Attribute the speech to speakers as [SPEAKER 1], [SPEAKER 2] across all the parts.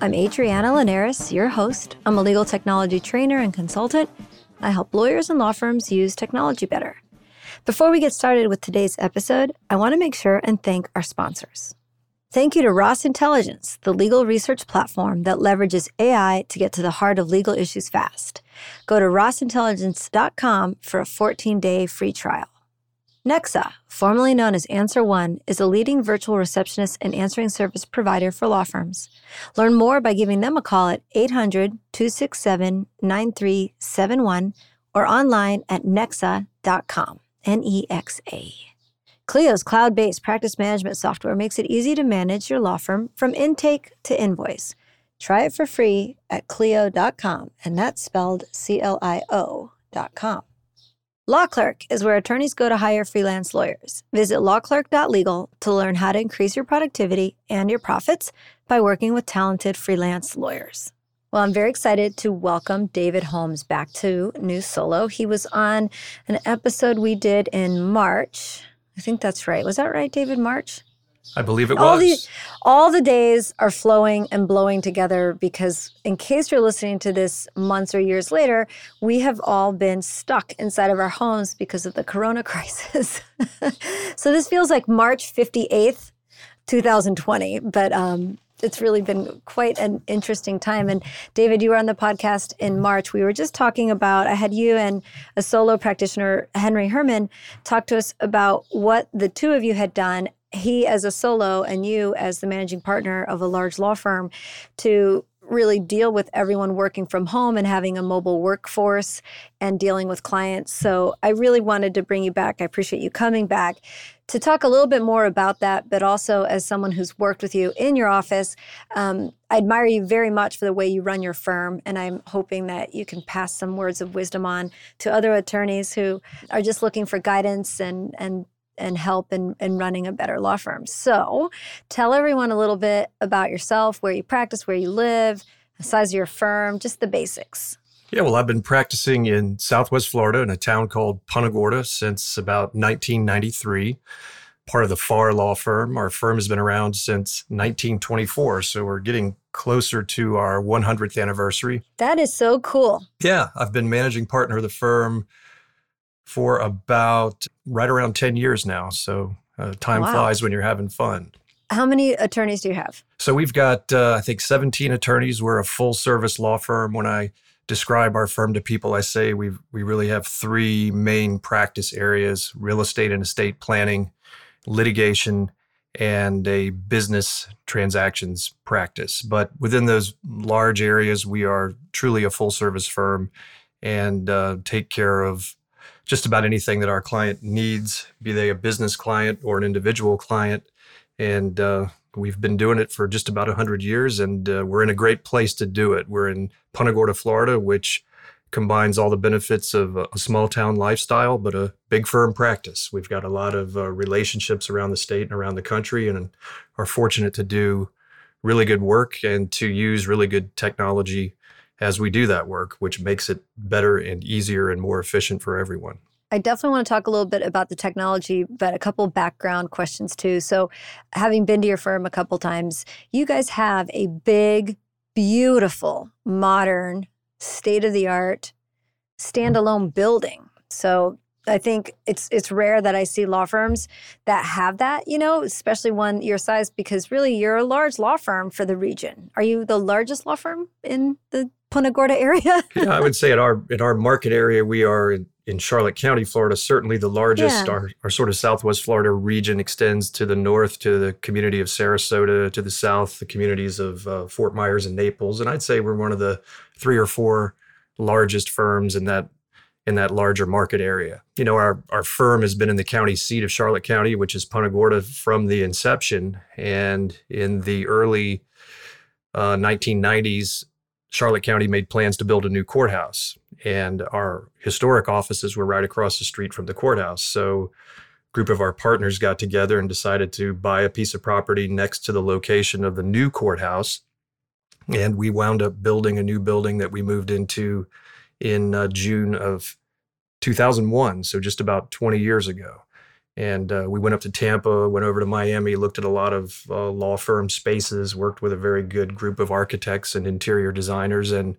[SPEAKER 1] I'm Adriana Linares, your host. I'm a legal technology trainer and consultant. I help lawyers and law firms use technology better. Before we get started with today's episode, I want to make sure and thank our sponsors. Thank you to Ross Intelligence, the legal research platform that leverages AI to get to the heart of legal issues fast. Go to rossintelligence.com for a 14 day free trial. Nexa, formerly known as Answer One, is a leading virtual receptionist and answering service provider for law firms. Learn more by giving them a call at 800 267 9371 or online at nexa.com. N E X A. Clio's cloud based practice management software makes it easy to manage your law firm from intake to invoice. Try it for free at Clio.com, and that's spelled C L I O.com. Law Clerk is where attorneys go to hire freelance lawyers. Visit lawclerk.legal to learn how to increase your productivity and your profits by working with talented freelance lawyers. Well, I'm very excited to welcome David Holmes back to New Solo. He was on an episode we did in March. I think that's right. Was that right, David? March?
[SPEAKER 2] I believe it
[SPEAKER 1] all
[SPEAKER 2] was.
[SPEAKER 1] The, all the days are flowing and blowing together because, in case you're listening to this months or years later, we have all been stuck inside of our homes because of the corona crisis. so this feels like March 58th, 2020. But um, it's really been quite an interesting time. And David, you were on the podcast in March. We were just talking about, I had you and a solo practitioner, Henry Herman, talk to us about what the two of you had done, he as a solo and you as the managing partner of a large law firm, to really deal with everyone working from home and having a mobile workforce and dealing with clients. So I really wanted to bring you back. I appreciate you coming back to talk a little bit more about that, but also as someone who's worked with you in your office, um, I admire you very much for the way you run your firm. And I'm hoping that you can pass some words of wisdom on to other attorneys who are just looking for guidance and, and and help in, in running a better law firm. So tell everyone a little bit about yourself, where you practice, where you live, the size of your firm, just the basics.
[SPEAKER 2] Yeah, well, I've been practicing in Southwest Florida in a town called Punta Gorda since about 1993. Part of the Farr Law Firm. Our firm has been around since 1924, so we're getting closer to our 100th anniversary.
[SPEAKER 1] That is so cool.
[SPEAKER 2] Yeah, I've been managing partner of the firm for about right around 10 years now. So uh, time wow. flies when you're having fun.
[SPEAKER 1] How many attorneys do you have?
[SPEAKER 2] So we've got, uh, I think, 17 attorneys. We're a full service law firm. When I describe our firm to people, I say we we really have three main practice areas: real estate and estate planning, litigation, and a business transactions practice. But within those large areas, we are truly a full service firm and uh, take care of just about anything that our client needs, be they a business client or an individual client. And uh, we've been doing it for just about 100 years, and uh, we're in a great place to do it. We're in Punta Gorda, Florida, which combines all the benefits of a small town lifestyle, but a big firm practice. We've got a lot of uh, relationships around the state and around the country, and are fortunate to do really good work and to use really good technology as we do that work, which makes it better and easier and more efficient for everyone.
[SPEAKER 1] I definitely want to talk a little bit about the technology, but a couple background questions too. So, having been to your firm a couple times, you guys have a big, beautiful, modern, state of the art, standalone building. So, I think it's it's rare that I see law firms that have that, you know, especially one your size because really you're a large law firm for the region. Are you the largest law firm in the Punta Gorda area?
[SPEAKER 2] yeah, I would say in our in our market area, we are in, in Charlotte County, Florida, certainly the largest. Yeah. Our, our sort of Southwest Florida region extends to the north to the community of Sarasota, to the south, the communities of uh, Fort Myers and Naples. And I'd say we're one of the three or four largest firms in that in that larger market area. You know, our our firm has been in the county seat of Charlotte County, which is Punta Gorda, from the inception. And in the early uh, 1990s, Charlotte County made plans to build a new courthouse, and our historic offices were right across the street from the courthouse. So, a group of our partners got together and decided to buy a piece of property next to the location of the new courthouse. And we wound up building a new building that we moved into in uh, June of 2001, so just about 20 years ago. And uh, we went up to Tampa, went over to Miami, looked at a lot of uh, law firm spaces, worked with a very good group of architects and interior designers, and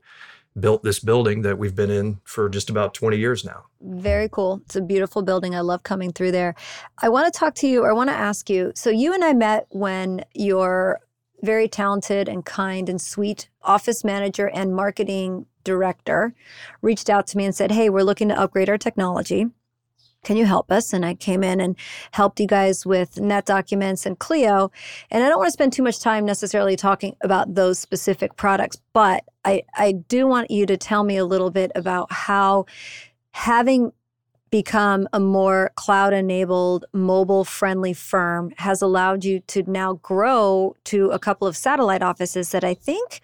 [SPEAKER 2] built this building that we've been in for just about 20 years now.
[SPEAKER 1] Very cool. It's a beautiful building. I love coming through there. I want to talk to you, I want to ask you. So, you and I met when your very talented and kind and sweet office manager and marketing director reached out to me and said, Hey, we're looking to upgrade our technology. Can you help us? And I came in and helped you guys with NetDocuments and Clio. And I don't want to spend too much time necessarily talking about those specific products, but I, I do want you to tell me a little bit about how having become a more cloud enabled, mobile friendly firm has allowed you to now grow to a couple of satellite offices that I think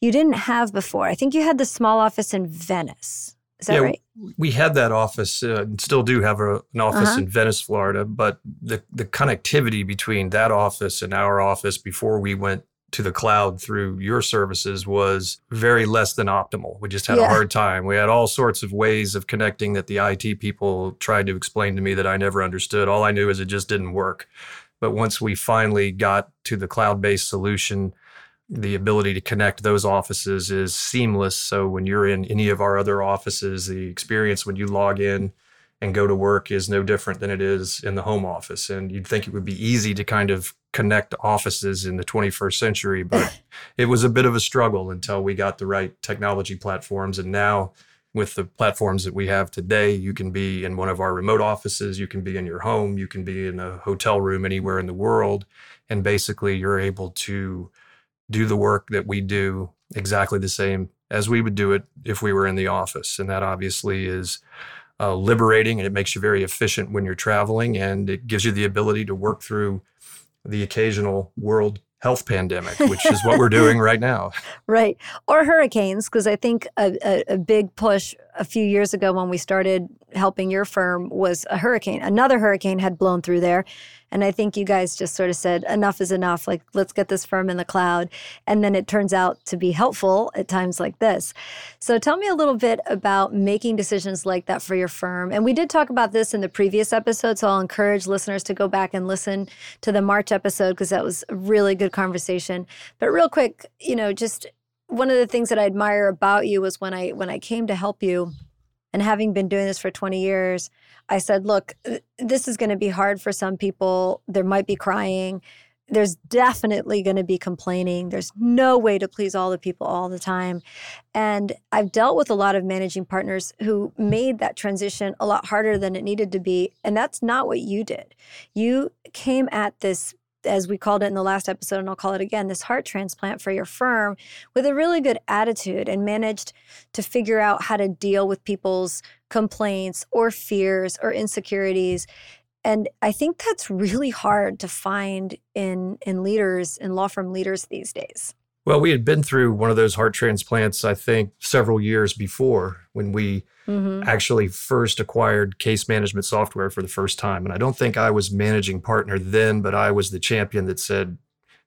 [SPEAKER 1] you didn't have before. I think you had the small office in Venice. Is that yeah, right?
[SPEAKER 2] We had that office uh, and still do have a, an office uh-huh. in Venice, Florida, but the, the connectivity between that office and our office before we went to the cloud through your services was very less than optimal. We just had yeah. a hard time. We had all sorts of ways of connecting that the IT people tried to explain to me that I never understood. All I knew is it just didn't work. But once we finally got to the cloud based solution, the ability to connect those offices is seamless. So when you're in any of our other offices, the experience when you log in and go to work is no different than it is in the home office. And you'd think it would be easy to kind of connect offices in the 21st century, but it was a bit of a struggle until we got the right technology platforms. And now, with the platforms that we have today, you can be in one of our remote offices, you can be in your home, you can be in a hotel room anywhere in the world. And basically, you're able to do the work that we do exactly the same as we would do it if we were in the office. And that obviously is uh, liberating and it makes you very efficient when you're traveling and it gives you the ability to work through the occasional world health pandemic, which is what we're doing right now.
[SPEAKER 1] Right. Or hurricanes, because I think a, a, a, big push a few years ago when we started helping your firm was a hurricane. Another hurricane had blown through there. And I think you guys just sort of said, enough is enough. Like, let's get this firm in the cloud. And then it turns out to be helpful at times like this. So tell me a little bit about making decisions like that for your firm. And we did talk about this in the previous episode. So I'll encourage listeners to go back and listen to the March episode because that was a really good conversation. But real quick, you know, just one of the things that I admire about you was when I when I came to help you and having been doing this for 20 years, I said, look, this is going to be hard for some people. There might be crying. There's definitely going to be complaining. There's no way to please all the people all the time. And I've dealt with a lot of managing partners who made that transition a lot harder than it needed to be. And that's not what you did. You came at this as we called it in the last episode, and I'll call it again, this heart transplant for your firm with a really good attitude and managed to figure out how to deal with people's complaints or fears or insecurities. And I think that's really hard to find in in leaders, in law firm leaders these days.
[SPEAKER 2] Well, we had been through one of those heart transplants, I think, several years before when we mm-hmm. actually first acquired case management software for the first time. And I don't think I was managing partner then, but I was the champion that said,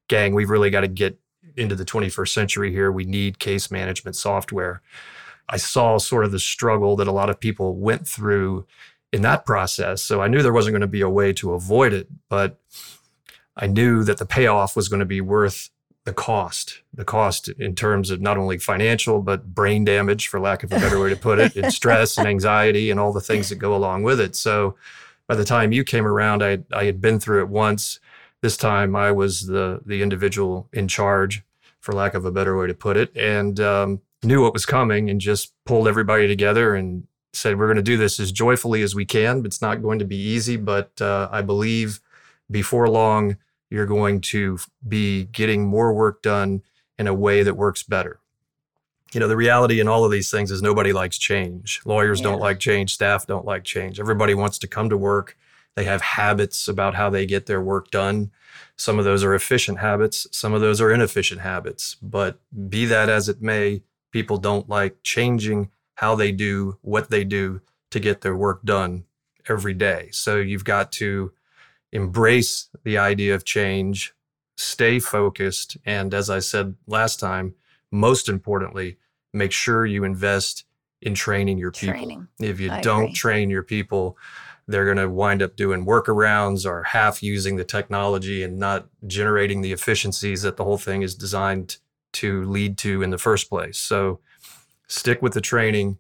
[SPEAKER 2] gang, we've really got to get into the 21st century here. We need case management software. I saw sort of the struggle that a lot of people went through in that process. So I knew there wasn't going to be a way to avoid it, but I knew that the payoff was going to be worth the cost, the cost in terms of not only financial, but brain damage, for lack of a better way to put it, and stress and anxiety and all the things that go along with it. So by the time you came around, I, I had been through it once. This time I was the, the individual in charge, for lack of a better way to put it, and um, knew what was coming and just pulled everybody together and said, We're going to do this as joyfully as we can. It's not going to be easy, but uh, I believe before long, you're going to be getting more work done in a way that works better. You know, the reality in all of these things is nobody likes change. Lawyers yeah. don't like change, staff don't like change. Everybody wants to come to work. They have habits about how they get their work done. Some of those are efficient habits, some of those are inefficient habits. But be that as it may, people don't like changing how they do what they do to get their work done every day. So you've got to embrace the idea of change, stay focused, and as I said last time, most importantly, make sure you invest in training your people.
[SPEAKER 1] Training.
[SPEAKER 2] If you
[SPEAKER 1] I
[SPEAKER 2] don't
[SPEAKER 1] agree.
[SPEAKER 2] train your people, they're going to wind up doing workarounds or half using the technology and not generating the efficiencies that the whole thing is designed to lead to in the first place. So stick with the training,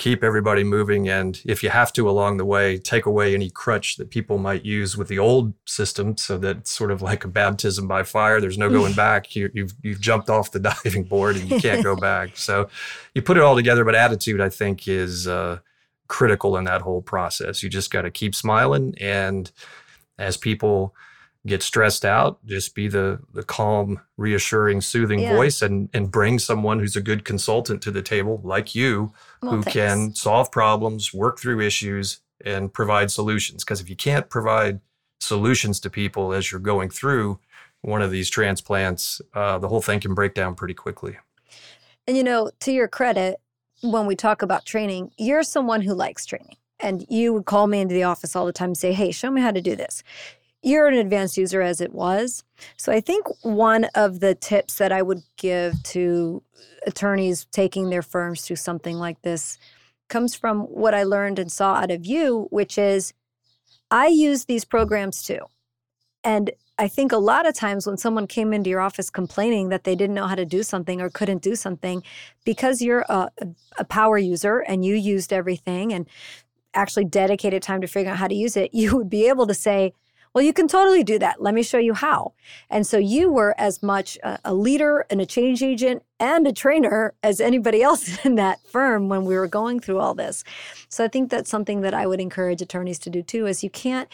[SPEAKER 2] keep everybody moving. And if you have to along the way, take away any crutch that people might use with the old system so that it's sort of like a baptism by fire. There's no going back. You, you've, you've jumped off the diving board and you can't go back. So you put it all together, but attitude, I think, is uh, critical in that whole process. You just got to keep smiling. And as people get stressed out, just be the, the calm, reassuring, soothing
[SPEAKER 1] Yeah.
[SPEAKER 2] voice and, and bring someone who's a good consultant to the table, like you,
[SPEAKER 1] Well,
[SPEAKER 2] who
[SPEAKER 1] thanks.
[SPEAKER 2] can solve problems, work through issues, and provide solutions. Because if you can't provide solutions to people as you're going through one of these transplants, uh, the whole thing can break down pretty quickly.
[SPEAKER 1] And you know, to your credit, when we talk about training, you're someone who likes training. And you would call me into the office all the time and say, Hey, show me how to do this. You're an advanced user as it was. So I think one of the tips that I would give to attorneys taking their firms through something like this comes from what I learned and saw out of you, which is I use these programs too. And I think a lot of times when someone came into your office complaining that they didn't know how to do something or couldn't do something, because you're a, a power user and you used everything and actually dedicated time to figure out how to use it, you would be able to say, well, you can totally do that. Let me show you how. And so you were as much a, leader and a change agent and a trainer as anybody else in that firm when we were going through all this. So I think that's something that I would encourage attorneys to do too is you can't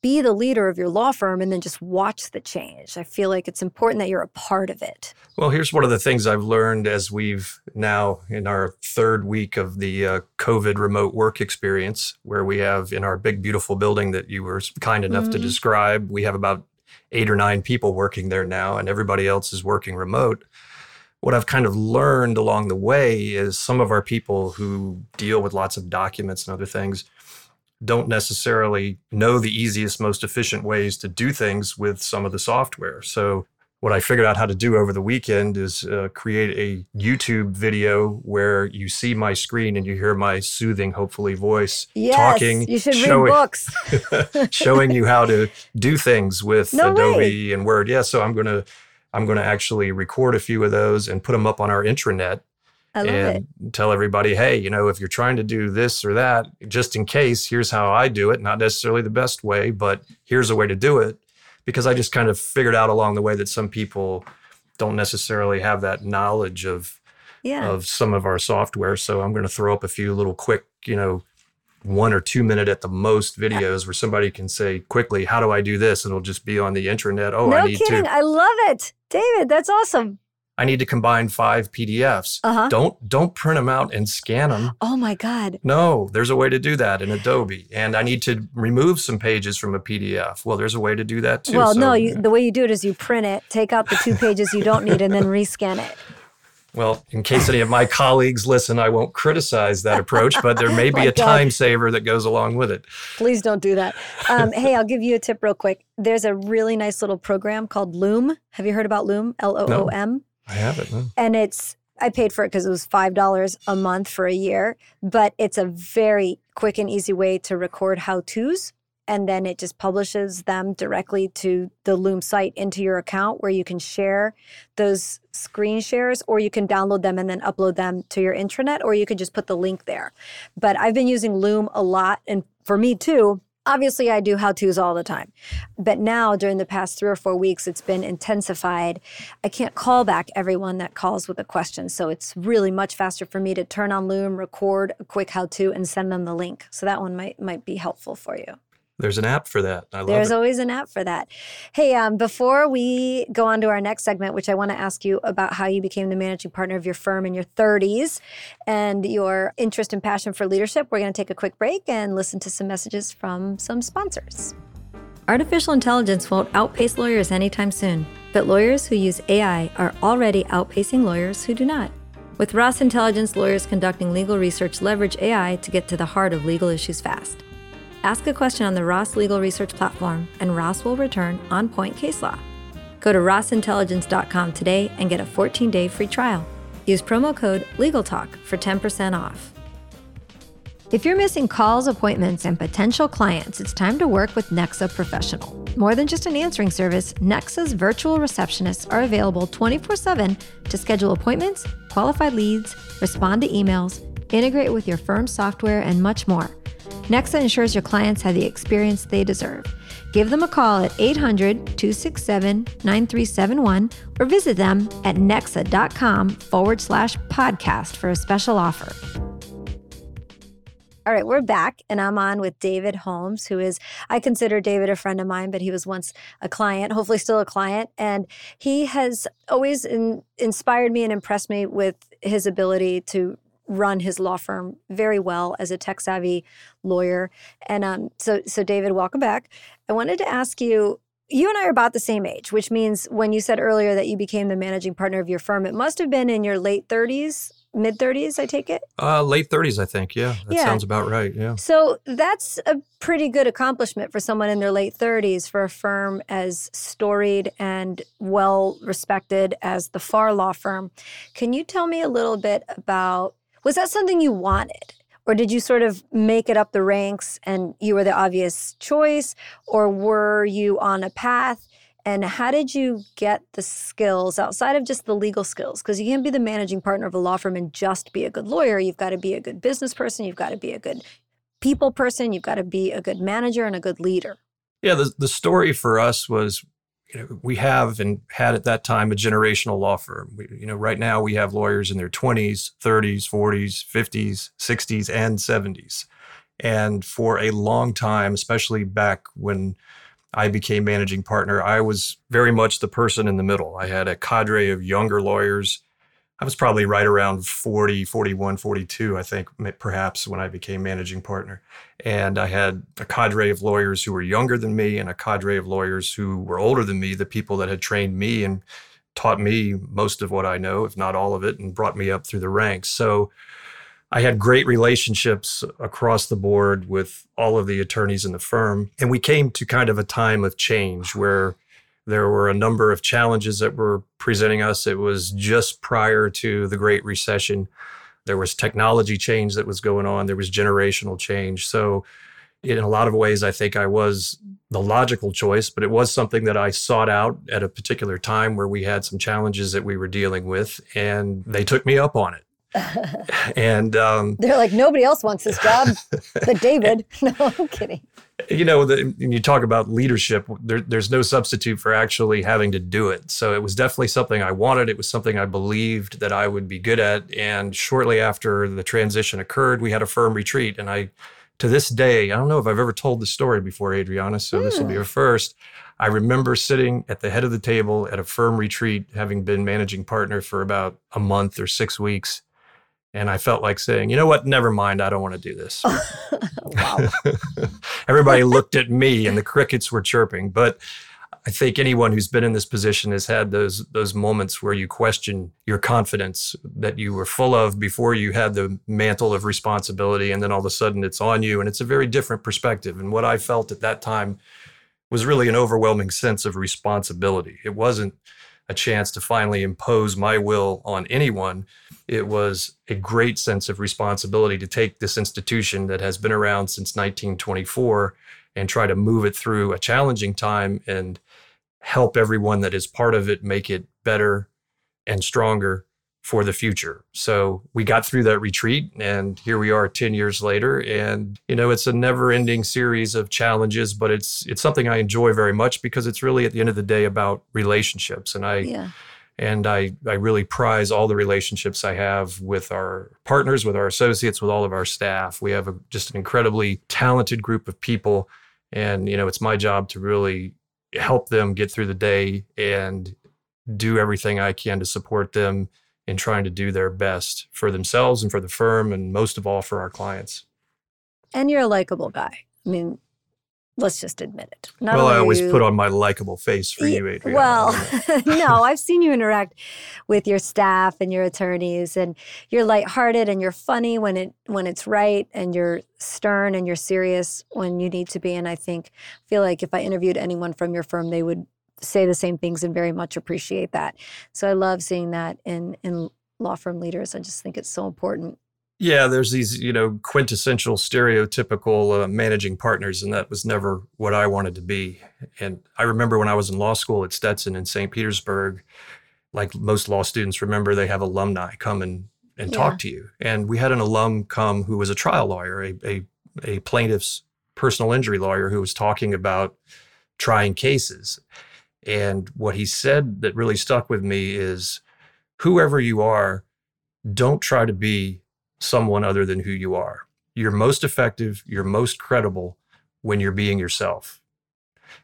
[SPEAKER 1] be the leader of your law firm and then just watch the change. I feel like it's important that you're a part of it.
[SPEAKER 2] Well, here's one of the things I've learned as we've now in our third week of the uh, COVID remote work experience, where we have in our big, beautiful building that you were kind enough to
[SPEAKER 1] Mhm.
[SPEAKER 2] describe, we have about eight or nine people working there now, and everybody else is working remote. What I've kind of learned along the way is some of our people who deal with lots of documents and other things don't necessarily know the easiest, most efficient ways to do things with some of the software. So, what I figured out how to do over the weekend is uh, create a YouTube video where you see my screen and you hear my soothing, hopefully, voice
[SPEAKER 1] Yes,
[SPEAKER 2] talking,
[SPEAKER 1] you should read books.
[SPEAKER 2] showing you how to do things with
[SPEAKER 1] No
[SPEAKER 2] Adobe and Word. Yeah, so I'm gonna I'm gonna actually record a few of those and put them up on our intranet and
[SPEAKER 1] it.
[SPEAKER 2] tell everybody, hey, you know, if you're trying to do this or that, just in case, here's how I do it. Not necessarily the best way, but here's a way to do it. Because I just kind of figured out along the way that some people don't necessarily have that knowledge of
[SPEAKER 1] Yeah.
[SPEAKER 2] of some of our software. So I'm going to throw up a few little quick, you know, one or two minute at the most videos where somebody can say quickly, how do I do this? And it'll just be on the intranet. Oh,
[SPEAKER 1] no
[SPEAKER 2] I need
[SPEAKER 1] kidding.
[SPEAKER 2] to
[SPEAKER 1] I love it. David, that's awesome.
[SPEAKER 2] I need to combine five PDFs.
[SPEAKER 1] Uh-huh.
[SPEAKER 2] Don't don't print them out and scan them.
[SPEAKER 1] Oh my God.
[SPEAKER 2] No, there's a way to do that in Adobe. And I need to remove some pages from a PDF. Well, there's a way to do that too.
[SPEAKER 1] well,
[SPEAKER 2] So,
[SPEAKER 1] no, you, the way you do it is you print it, take out the two pages you don't need, and then rescan it.
[SPEAKER 2] Well, in case any of my colleagues listen, I won't criticize that approach, but there may be a
[SPEAKER 1] God.
[SPEAKER 2] time saver that goes along with it.
[SPEAKER 1] Please don't do that. Um, hey, I'll give you a tip real quick. There's a really nice little program called Loom. Have you heard about Loom? L O O M.
[SPEAKER 2] I have it.
[SPEAKER 1] and it's I paid for it because it was five dollars a month for a year. But it's a very quick and easy way to record how tos, and then it just publishes them directly to the Loom site into your account, where you can share those screen shares, or you can download them and then upload them to your intranet, or you can just put the link there. But I've been using Loom a lot, and for me too. Obviously, I do how to's all the time. But now, during the past three or four weeks, it's been intensified. I can't call back everyone that calls with a question. So it's really much faster for me to turn on Loom, record a quick how to, and send them the link. So that one might might be helpful for you.
[SPEAKER 2] There's an app for that. I love
[SPEAKER 1] There's
[SPEAKER 2] it.
[SPEAKER 1] always an app for that. Hey, um, before we go on to our next segment, which I want to ask you about how you became the managing partner of your firm in your 30s and your interest and passion for leadership, we're going to take a quick break and listen to some messages from some sponsors. Artificial intelligence won't outpace lawyers anytime soon, but lawyers who use AI are already outpacing lawyers who do not. With Ross Intelligence, lawyers conducting legal research leverage AI to get to the heart of legal issues fast. Ask a question on the Ross Legal Research platform, and Ross will return on point case law. Go to rossintelligence.com today and get a 14 day free trial. Use promo code LegalTalk for 10% off. If you're missing calls, appointments, and potential clients, it's time to work with Nexa Professional. More than just an answering service, Nexa's virtual receptionists are available 24 7 to schedule appointments, qualify leads, respond to emails, integrate with your firm's software, and much more. Nexa ensures your clients have the experience they deserve. Give them a call at 800 267 9371 or visit them at nexa.com forward slash podcast for a special offer. All right, we're back, and I'm on with David Holmes, who is, I consider David a friend of mine, but he was once a client, hopefully still a client. And he has always in, inspired me and impressed me with his ability to run his law firm very well as a tech savvy lawyer. And um, so, so David, welcome back. I wanted to ask you. You and I are about the same age, which means when you said earlier that you became the managing partner of your firm, it must have been in your late 30s, mid 30s, I take it?
[SPEAKER 2] Uh, late 30s, I think. Yeah, that yeah. sounds about right. Yeah.
[SPEAKER 1] So that's a pretty good accomplishment for someone in their late 30s for a firm as storied and well respected as the Farr Law Firm. Can you tell me a little bit about was that something you wanted? Or did you sort of make it up the ranks and you were the obvious choice? Or were you on a path? And how did you get the skills outside of just the legal skills? Because you can't be the managing partner of a law firm and just be a good lawyer. You've got to be a good business person. You've got to be a good people person. You've got to be a good manager and a good leader.
[SPEAKER 2] Yeah, the, the story for us was you know, we have and had at that time a generational law firm. We, you know, right now we have lawyers in their 20s, 30s, 40s, 50s, 60s, and 70s. And for a long time, especially back when I became managing partner, I was very much the person in the middle. I had a cadre of younger lawyers I was probably right around 40, 41, 42, I think, perhaps when I became managing partner. And I had a cadre of lawyers who were younger than me and a cadre of lawyers who were older than me, the people that had trained me and taught me most of what I know, if not all of it, and brought me up through the ranks. So I had great relationships across the board with all of the attorneys in the firm. And we came to kind of a time of change where there were a number of challenges that were presenting us. It was just prior to the Great Recession. There was technology change that was going on, there was generational change. So, in a lot of ways, I think I was the logical choice, but it was something that I sought out at a particular time where we had some challenges that we were dealing with, and they took me up on it. and um,
[SPEAKER 1] they're like, nobody else wants this job but David. No, I'm kidding
[SPEAKER 2] you know, the, when you talk about leadership, there, there's no substitute for actually having to do it. So it was definitely something I wanted. It was something I believed that I would be good at. And shortly after the transition occurred, we had a firm retreat. And I, to this day, I don't know if I've ever told the story before, Adriana. So mm. this will be hmm. a first. I remember sitting at the head of the table at a firm retreat, having been managing partner for about a month or six weeks. And I felt like saying, you know what? Never mind. I don't want to do this. Everybody looked at me and the crickets were chirping. But I think anyone who's been in this position has had those those moments where you question your confidence that you were full of before you had the mantle of responsibility and then all of a sudden it's on you and it's a very different perspective and what I felt at that time was really an overwhelming sense of responsibility. It wasn't a chance to finally impose my will on anyone. It was a great sense of responsibility to take this institution that has been around since 1924 and try to move it through a challenging time and help everyone that is part of it make it better and stronger for the future. So we got through that retreat and here we are 10 years later and you know it's a never-ending series of challenges but it's it's something I enjoy very much because it's really at the end of the day about relationships and I yeah. and I I really prize all the relationships I have with our partners, with our associates, with all of our staff. We have a, just an incredibly talented group of people and you know it's my job to really help them get through the day and do everything I can to support them in trying to do their best for themselves and for the firm and most of all for our clients.
[SPEAKER 1] And you're a likable guy. I mean, let's just admit it. Not
[SPEAKER 2] well, I always
[SPEAKER 1] you-
[SPEAKER 2] put on my likable face for you, Adrian.
[SPEAKER 1] Well, no, I've seen you interact with your staff and your attorneys, and you're lighthearted and you're funny when it when it's right, and you're stern and you're serious when you need to be. And I think feel like if I interviewed anyone from your firm, they would say the same things and very much appreciate that. So I love seeing that in in law firm leaders. I just think it's so important.
[SPEAKER 2] Yeah, there's these, you know, quintessential stereotypical uh, managing partners, and that was never what I wanted to be. And I remember when I was in law school at Stetson in St. Petersburg, like most law students remember, they have alumni come and, and
[SPEAKER 1] Yeah.
[SPEAKER 2] talk to you. And we had an alum come who was a trial lawyer, a, a, a plaintiff's personal injury lawyer who was talking about trying cases. And what he said that really stuck with me is whoever you are, don't try to be someone other than who you are. You're most effective, you're most credible when you're being yourself.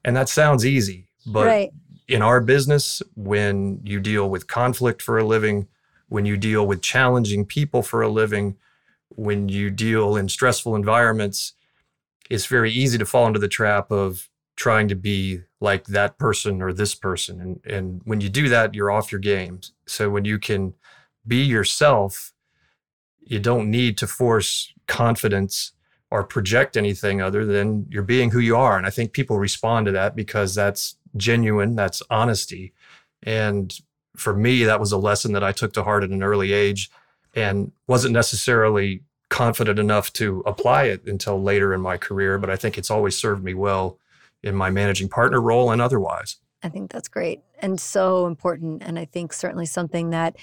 [SPEAKER 2] And that sounds easy, but
[SPEAKER 1] right.
[SPEAKER 2] in our business, when you deal with conflict for a living, when you deal with challenging people for a living, when you deal in stressful environments, it's very easy to fall into the trap of trying to be like that person or this person. And, and when you do that, you're off your game. So when you can be yourself, you don't need to force confidence or project anything other than you're being who you are. And I think people respond to that because that's genuine, that's honesty. And for me, that was a lesson that I took to heart at an early age and wasn't necessarily confident enough to apply it until later in my career. But I think it's always served me well in my managing partner role and otherwise.
[SPEAKER 1] I think that's great and so important. And I think certainly something that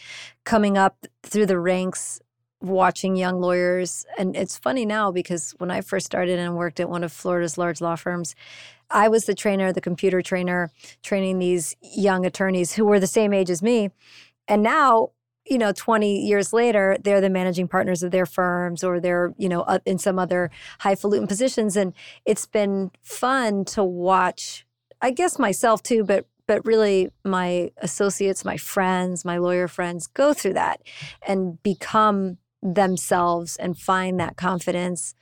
[SPEAKER 1] coming up through the ranks, watching young lawyers, and it's funny now because when I first started and worked at one of Florida's large law firms, I was the trainer, the computer trainer, training these young attorneys who were the same age as me. And now, you know, 20 years later, they're the managing partners of their firms or they're, you know, in some other highfalutin positions. And it's been fun to watch I guess myself too, but but really my associates, my friends, my lawyer friends go through that and become themselves and find that confidence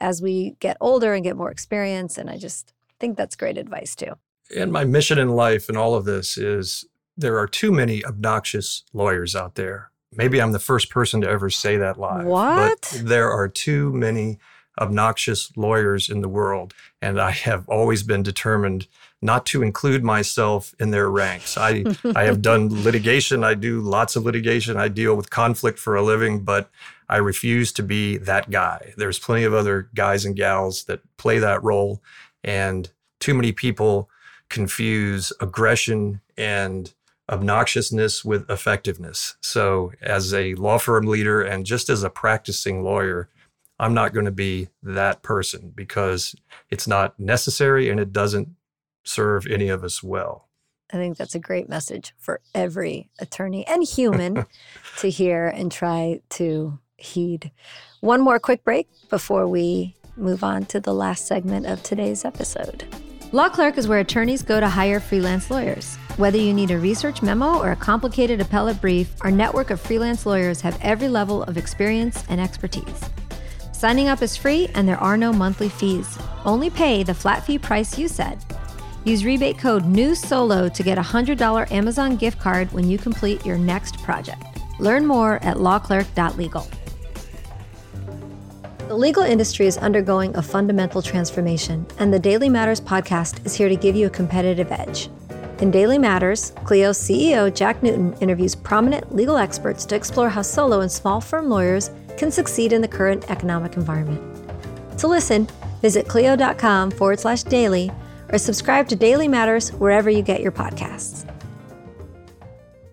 [SPEAKER 1] as we get older and get more experience. And I just think that's great advice too.
[SPEAKER 2] And my mission in life and all of this is there are too many obnoxious lawyers out there. Maybe I'm the first person to ever say that live.
[SPEAKER 1] What?
[SPEAKER 2] But there are too many obnoxious lawyers in the world. And I have always been determined not to include myself in their ranks. I, I have done litigation. I do lots of litigation. I deal with conflict for a living, but I refuse to be that guy. There's plenty of other guys and gals that play that role. And too many people confuse aggression and obnoxiousness with effectiveness. So, as a law firm leader and just as a practicing lawyer, I'm not going to be that person because it's not necessary and it doesn't serve any of us well.
[SPEAKER 1] I think that's a great message for every attorney and human to hear and try to heed. One more quick break before we move on to the last segment of today's episode. Law Clerk is where attorneys go to hire freelance lawyers. Whether you need a research memo or a complicated appellate brief, our network of freelance lawyers have every level of experience and expertise. Signing up is free and there are no monthly fees. Only pay the flat fee price you set. Use rebate code NEWSOLO to get a $100 Amazon gift card when you complete your next project. Learn more at lawclerk.legal. The legal industry is undergoing a fundamental transformation, and the Daily Matters podcast is here to give you a competitive edge. In Daily Matters, Clio's CEO Jack Newton interviews prominent legal experts to explore how solo and small firm lawyers can succeed in the current economic environment. To listen, visit clio.com forward slash daily or subscribe to Daily Matters wherever you get your podcasts.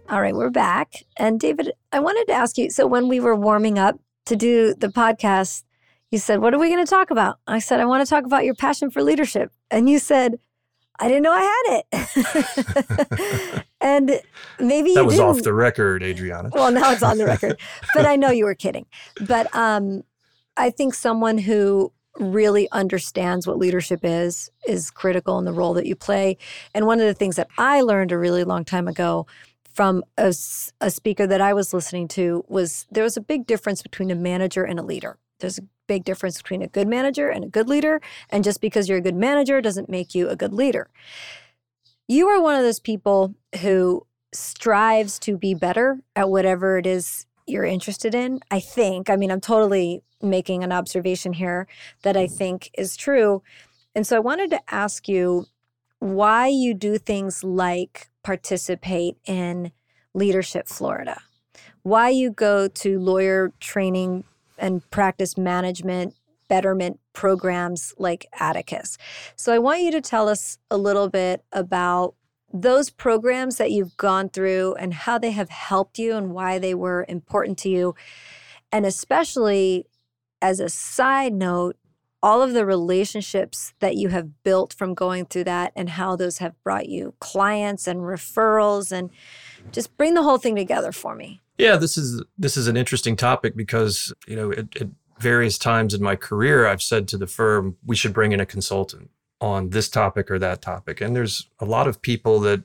[SPEAKER 1] All right, we're back. And David, I wanted to ask you so when we were warming up to do the podcast, you said, What are we going to talk about? I said, I want to talk about your passion for leadership. And you said, I didn't know I had it. and maybe you
[SPEAKER 2] That was
[SPEAKER 1] didn't.
[SPEAKER 2] off the record, Adriana.
[SPEAKER 1] Well, now it's on the record. but I know you were kidding. But um, I think someone who really understands what leadership is is critical in the role that you play. And one of the things that I learned a really long time ago from a speaker that I was listening to was there was a big difference between a manager and a leader. There's a big difference between a good manager and a good leader. And just because you're a good manager doesn't make you a good leader. You are one of those people who strives to be better at whatever it is you're interested in. I think, I mean, I'm totally making an observation here that I think is true. And so I wanted to ask you why you do things like participate in Leadership Florida, why you go to lawyer training and practice management betterment programs like Atticus. So I want you to tell us a little bit about those programs that you've gone through and how they have helped you and why they were important to you. And especially as a side note, all of the relationships that you have built from going through that and how those have brought you clients and referrals and just bring the whole thing together for me.
[SPEAKER 2] Yeah, this is this is an interesting topic because, you know, at, at various times in my career I've said to the firm we should bring in a consultant on this topic or that topic. And there's a lot of people that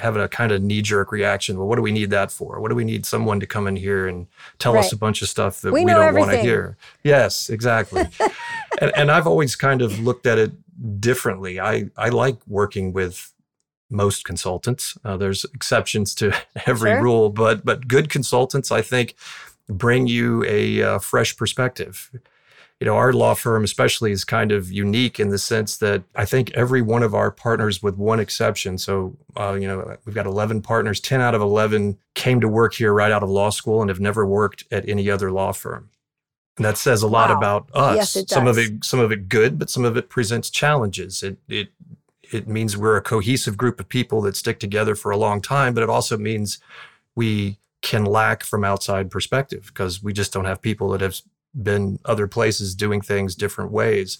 [SPEAKER 2] have a kind of knee jerk reaction. Well, what do we need that for? What do we need someone to come in here and tell right. us a bunch of stuff that we, we don't want to hear? Yes, exactly. and, and I've always kind of looked at it differently. I, I like working with most consultants. Uh, there's exceptions to every sure. rule, but but good consultants, I think, bring you a uh, fresh perspective you know, our law firm especially is kind of unique in the sense that I think every one of our partners, with one exception, so uh, you know, we've got 11 partners, 10 out of 11 came to work here right out of law school and have never worked at any other law firm. And that says a lot wow. about us.
[SPEAKER 1] Yes, it
[SPEAKER 2] does. Some of it, some of it good, but some of it presents challenges. It it it means we're a cohesive group of people that stick together for a long time, but it also means we can lack from outside perspective because we just don't have people that have been other places doing things different ways.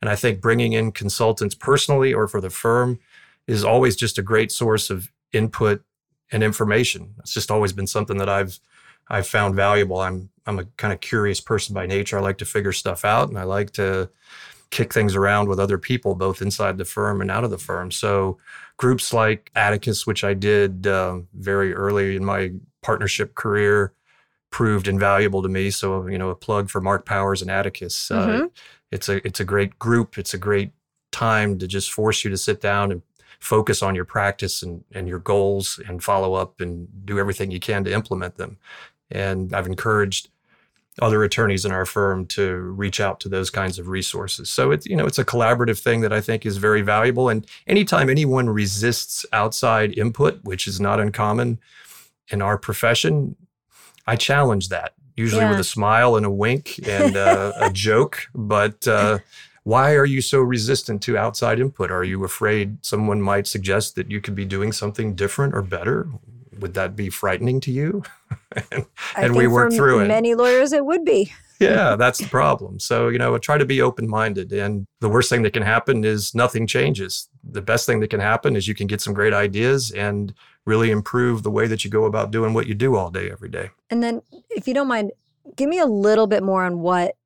[SPEAKER 2] And I think bringing in consultants personally or for the firm is always just a great source of input and information. It's just always been something that I've I've found valuable. I'm I'm a kind of curious person by nature. I like to figure stuff out and I like to kick things around with other people, both inside the firm and out of the firm. So groups like Atticus, which I did uh, very early in my partnership career, proved invaluable to me. So, you know, a plug for Mark Powers and Atticus. Uh, mm-hmm. Uh, it's a it's a great group. It's a great time to just force you to sit down and focus on your practice and, and your goals and follow up and do everything you can to implement them. And I've encouraged other attorneys in our firm to reach out to those kinds of resources. So it's you know it's a collaborative thing that I think is very valuable. And anytime anyone resists outside input, which is not uncommon in our profession, I challenge that usually yeah. with a smile and a wink and uh, a joke. But uh, why are you so resistant to outside input? Are you afraid someone might suggest that you could be doing something different or better? Would that be frightening to you?
[SPEAKER 1] and, and we work through it. Many lawyers, it would be.
[SPEAKER 2] yeah, that's the problem. So, you know, try to be open minded. And the worst thing that can happen is nothing changes. The best thing that can happen is you can get some great ideas and really improve the way that you go about doing what you do all day, every day.
[SPEAKER 1] And then, if you don't mind, give me a little bit more on what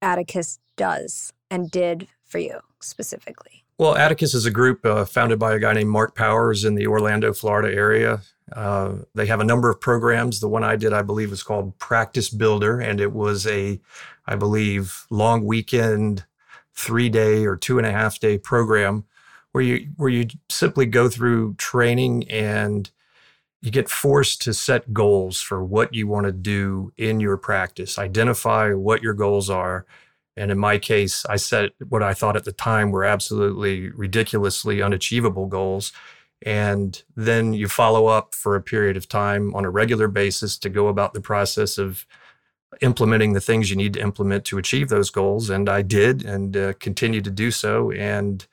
[SPEAKER 1] Atticus does and did for you specifically.
[SPEAKER 2] Well, Atticus is a group uh, founded by a guy named Mark Powers in the Orlando, Florida area. Uh, they have a number of programs. The one I did, I believe, was called Practice Builder, and it was a, I believe, long weekend, three day or two and a half day program where you where you simply go through training and you get forced to set goals for what you want to do in your practice identify what your goals are and in my case i set what i thought at the time were absolutely ridiculously unachievable goals and then you follow up for a period of time on a regular basis to go about the process of implementing the things you need to implement to achieve those goals and i did and uh, continue to do so and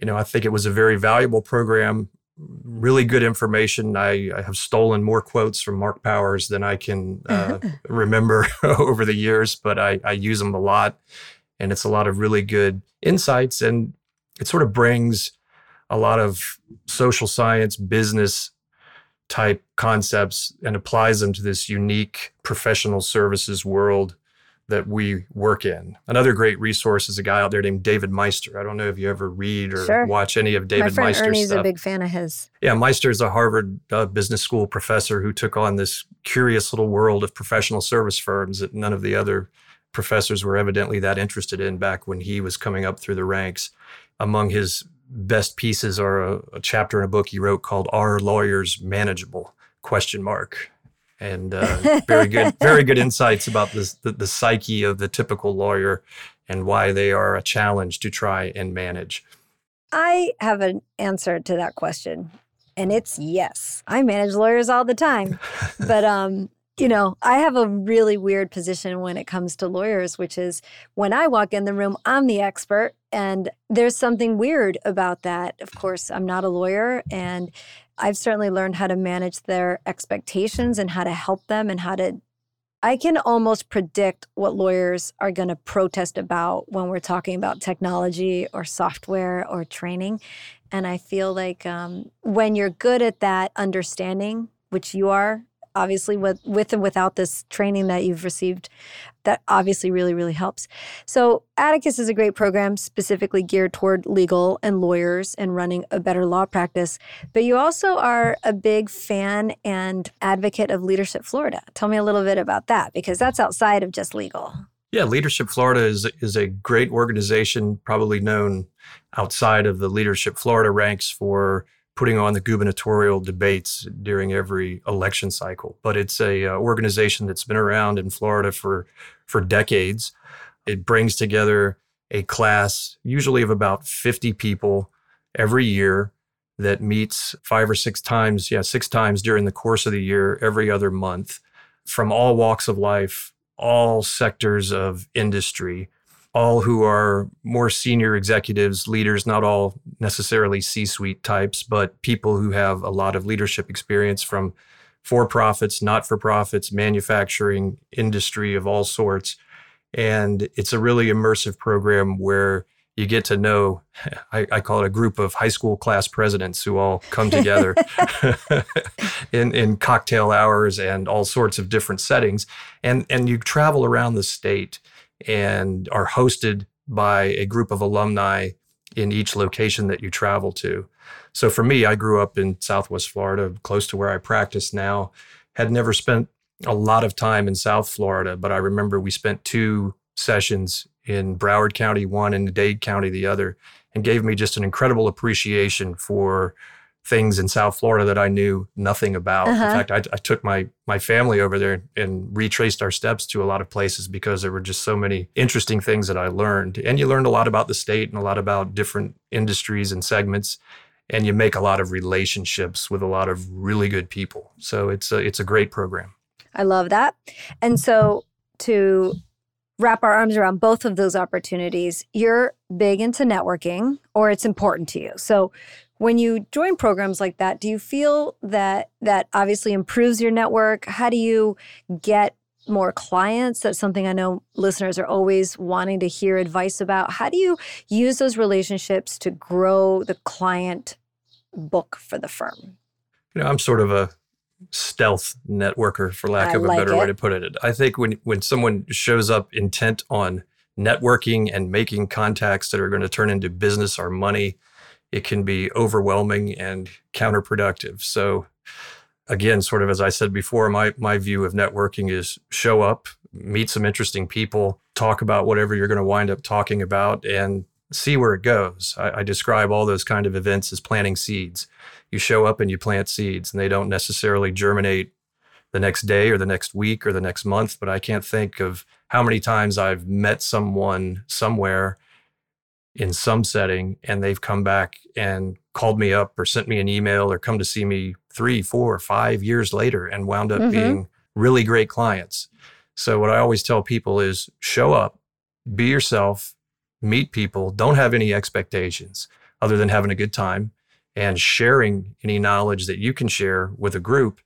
[SPEAKER 2] you know, I think it was a very valuable program, really good information. I, I have stolen more quotes from Mark Powers than I can uh, remember over the years, but I, I use them a lot. And it's a lot of really good insights. And it sort of brings a lot of social science, business type concepts and applies them to this unique professional services world that we work in. Another great resource is a guy out there named David Maister. I don't know if you ever read or
[SPEAKER 1] sure.
[SPEAKER 2] watch any of David
[SPEAKER 1] My friend
[SPEAKER 2] Maister's
[SPEAKER 1] Ernie's
[SPEAKER 2] stuff.
[SPEAKER 1] a big fan of his.
[SPEAKER 2] Yeah, Maister is a Harvard uh, Business School professor who took on this curious little world of professional service firms that none of the other professors were evidently that interested in back when he was coming up through the ranks. Among his best pieces are a, a chapter in a book he wrote called "Are Lawyers Manageable?" question mark and uh, very good, very good insights about this, the, the psyche of the typical lawyer and why they are a challenge to try and manage.
[SPEAKER 1] I have an answer to that question, and it's yes. I manage lawyers all the time, but um, you know, I have a really weird position when it comes to lawyers, which is when I walk in the room, I'm the expert. And there's something weird about that. Of course, I'm not a lawyer, and I've certainly learned how to manage their expectations and how to help them and how to. I can almost predict what lawyers are going to protest about when we're talking about technology or software or training. And I feel like um, when you're good at that understanding, which you are obviously with with and without this training that you've received that obviously really really helps. So atticus is a great program specifically geared toward legal and lawyers and running a better law practice but you also are a big fan and advocate of leadership florida. Tell me a little bit about that because that's outside of just legal.
[SPEAKER 2] Yeah, Leadership Florida is is a great organization, probably known outside of the Leadership Florida ranks for putting on the gubernatorial debates during every election cycle. But it's a uh, organization that's been around in Florida for for decades. It brings together a class, usually of about 50 people every year, that meets five or six times, yeah, six times during the course of the year, every other month, from all walks of life, all sectors of industry all who are more senior executives, leaders, not all necessarily C suite types, but people who have a lot of leadership experience from for profits, not for profits, manufacturing, industry of all sorts. And it's a really immersive program where you get to know, I, I, call it a group of high school class presidents who all come together in, in cocktail hours and all sorts of different settings. And, and you travel around the state and are hosted by a group of alumni in each location that you travel to. So for me, I grew up in Southwest Florida, close to where I practice now. Had never spent a lot of time in South Florida, but I remember we spent two sessions in Broward County, one in Dade County, the other, and gave me just an incredible appreciation for things in South Florida that I knew nothing about. Uh-huh. In fact, I, I, took my my family over there and retraced our steps to a lot of places because there were just so many interesting things that I learned. And you learned a lot about the state and a lot about different industries and segments. And you make a lot of relationships with a lot of really good people. So it's a, it's a great program.
[SPEAKER 1] I love that. And so to wrap our arms around both of those opportunities, you're big into networking or it's important to you. So when you join programs like that, do you feel that that obviously improves your network? How do you get more clients? That's something I know listeners are always wanting to hear advice about. How do you use those relationships to grow the client book for the firm?
[SPEAKER 2] You know, I'm sort of a stealth networker for lack
[SPEAKER 1] I
[SPEAKER 2] of a
[SPEAKER 1] like
[SPEAKER 2] better
[SPEAKER 1] it.
[SPEAKER 2] way to put it. I think when when someone shows up intent on networking and making contacts that are going to turn into business or money, it can be overwhelming and counterproductive. So again, sort of as I said before, my my view of networking is show up, meet some interesting people, talk about whatever you're going to wind up talking about, and see where it goes. I, I, describe all those kind of events as planting seeds. You show up and you plant seeds, and they don't necessarily germinate the next day or the next week or the next month. But I can't think of how many times I've met someone somewhere in some setting and they've come back and called me up or sent me an email or come to see me three, four, five years later and wound up mm-hmm. being really great clients. So, what I always tell people is show up, be yourself, meet people, don't have any expectations other than having a good time and sharing any knowledge that you can share with a group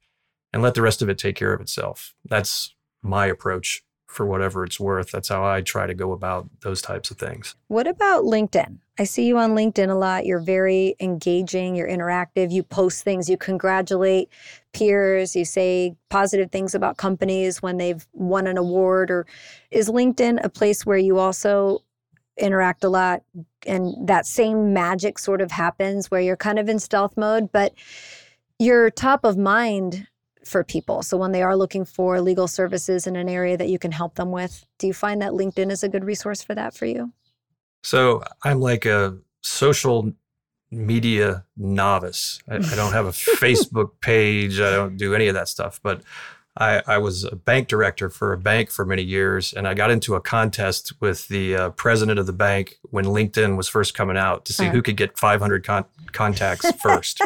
[SPEAKER 2] and let the rest of it take care of itself. That's my approach for whatever it's worth. That's how I try to go about those types of things.
[SPEAKER 1] What about LinkedIn? I see you on LinkedIn a lot. You're very engaging, you're interactive, you post things, you congratulate peers, you say positive things about companies when they've won an award or is LinkedIn a place where you also interact a lot and that same magic sort of happens where you're kind of in stealth mode but you're top of mind for people. So when they are looking for legal services in an area that you can help them with, do you find that LinkedIn is a good resource for that for you?
[SPEAKER 2] So I'm like a social media novice. I, I don't have a Facebook page. I don't do any of that stuff. But I, I, was a bank director for a bank for many years, and I got into a contest with the uh, president of the bank when LinkedIn was first coming out to see uh-huh. who could get 500 con- contacts first.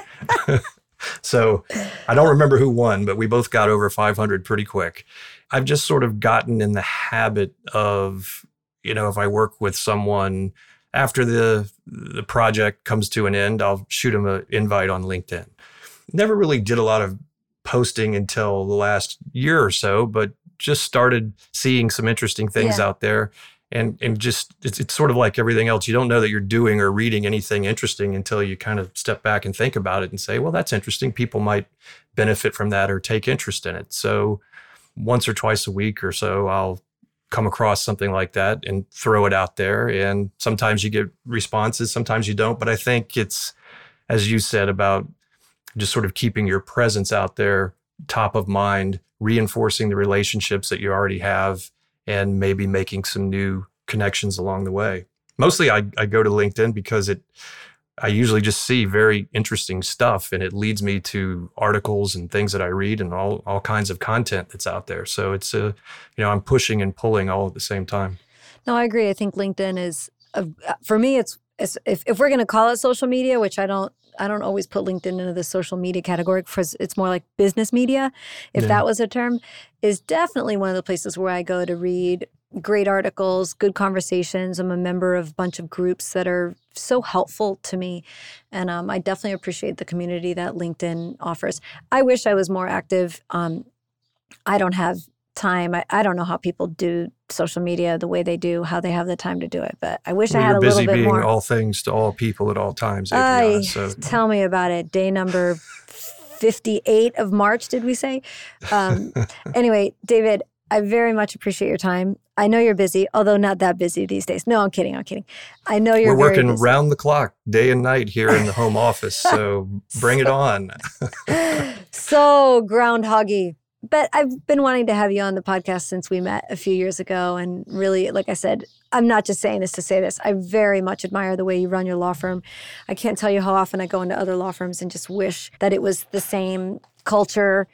[SPEAKER 2] so I don't remember who won, but we both got over 500 pretty quick. I've just sort of gotten in the habit of, you know, if I work with someone after the the project comes to an end, I'll shoot them an invite on LinkedIn. Never really did a lot of posting until the last year or so, but just started seeing some interesting things yeah. out there. And, and just it's, it's sort of like everything else. You don't know that you're doing or reading anything interesting until you kind of step back and think about it and say, well, that's interesting. People might benefit from that or take interest in it. So once or twice a week or so, I'll come across something like that and throw it out there. And sometimes you get responses, sometimes you don't. But I think it's, as you said, about just sort of keeping your presence out there top of mind, reinforcing the relationships that you already have, and maybe making some new connections along the way. Mostly I, I go to LinkedIn because it I usually just see very interesting stuff and it leads me to articles and things that I read and all, all kinds of content that's out there. So it's a, you know, I'm pushing and pulling all at the same time.
[SPEAKER 1] No, I agree. I think LinkedIn is, a, for me, it's, if, if we're going to call it social media, which I don't, I don't always put LinkedIn into the social media category because it's more like business media, if yeah. that was a term, is definitely one of the places where I go to read great articles, good conversations. I'm a member of a bunch of groups that are so helpful to me. And um, I definitely appreciate the community that LinkedIn offers. I wish I was more active. Um, I don't have time. I, I don't know how people do social media the way they do, how they have the time to do it. But I wish
[SPEAKER 2] well,
[SPEAKER 1] I had a little bit
[SPEAKER 2] more. busy
[SPEAKER 1] being
[SPEAKER 2] all things to all people at all times.
[SPEAKER 1] Adriana, so. Tell me about it. Day number 58 of March, did we say? Um, anyway, David, I very much appreciate your time. I know you're busy, although not that busy these days. No, I'm kidding. I'm kidding. I know you're.
[SPEAKER 2] We're working
[SPEAKER 1] busy.
[SPEAKER 2] round the clock, day and night here in the home office. So bring so, it on.
[SPEAKER 1] so groundhoggy. But I've been wanting to have you on the podcast since we met a few years ago. And really, like I said, I'm not just saying this to say this. I very much admire the way you run your law firm. I can't tell you how often I go into other law firms and just wish that it was the same culture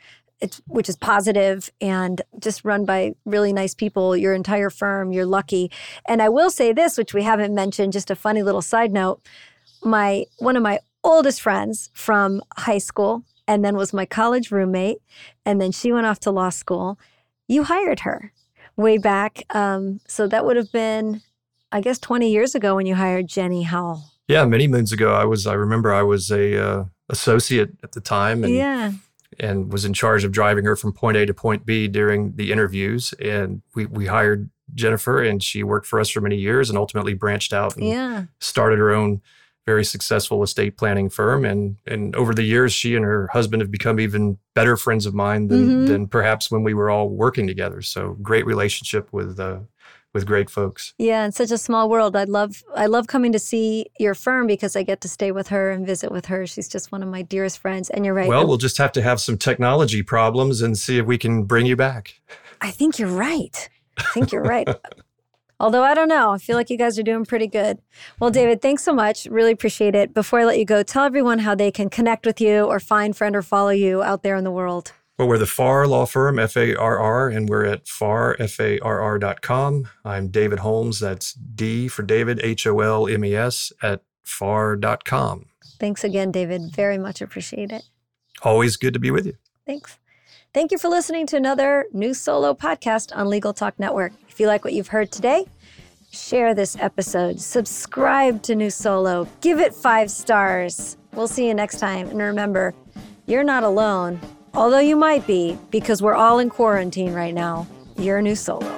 [SPEAKER 1] which is positive and just run by really nice people your entire firm you're lucky and i will say this which we haven't mentioned just a funny little side note my one of my oldest friends from high school and then was my college roommate and then she went off to law school you hired her way back um, so that would have been i guess 20 years ago when you hired jenny howell
[SPEAKER 2] yeah many moons ago i was i remember i was a uh, associate at the time
[SPEAKER 1] and yeah
[SPEAKER 2] and was in charge of driving her from point A to point B during the interviews. And we, we hired Jennifer, and she worked for us for many years and ultimately branched out and
[SPEAKER 1] yeah.
[SPEAKER 2] started her own very successful estate planning firm. And, and over the years, she and her husband have become even better friends of mine than, mm-hmm. than perhaps when we were all working together. So great relationship with uh, with great folks.
[SPEAKER 1] Yeah, in such a small world. I love I love coming to see your firm because I get to stay with her and visit with her. She's just one of my dearest friends. And you're right.
[SPEAKER 2] Well, we'll just have to have some technology problems and see if we can bring you back.
[SPEAKER 1] I think you're right. I think you're right. Although I don't know, I feel like you guys are doing pretty good. Well, David, thanks so much. Really appreciate it. Before I let you go, tell everyone how they can connect with you or find, friend, or follow you out there in the world.
[SPEAKER 2] Well, we're the Farr Law Firm, F A R R, and we're at farr, F A R R.com. I'm David Holmes. That's D for David, H O L M E S, at farr.com.
[SPEAKER 1] Thanks again, David. Very much appreciate it.
[SPEAKER 2] Always good to be with you.
[SPEAKER 1] Thanks. Thank you for listening to another new solo podcast on Legal Talk Network. If you like what you've heard today, share this episode, subscribe to New Solo, give it five stars. We'll see you next time. And remember, you're not alone. Although you might be, because we're all in quarantine right now, you're a new solo.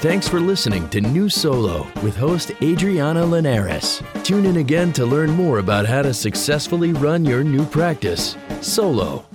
[SPEAKER 3] Thanks for listening to New Solo with host Adriana Linares. Tune in again to learn more about how to successfully run your new practice solo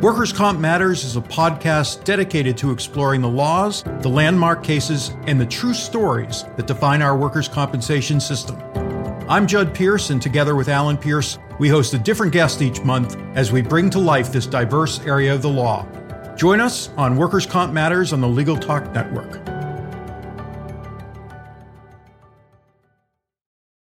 [SPEAKER 4] Workers' Comp Matters is a podcast dedicated to exploring the laws, the landmark cases, and the true stories that define our workers' compensation system. I'm Judd Pierce, and together with Alan Pierce, we host a different guest each month as we bring to life this diverse area of the law. Join us on Workers' Comp Matters on the Legal Talk Network.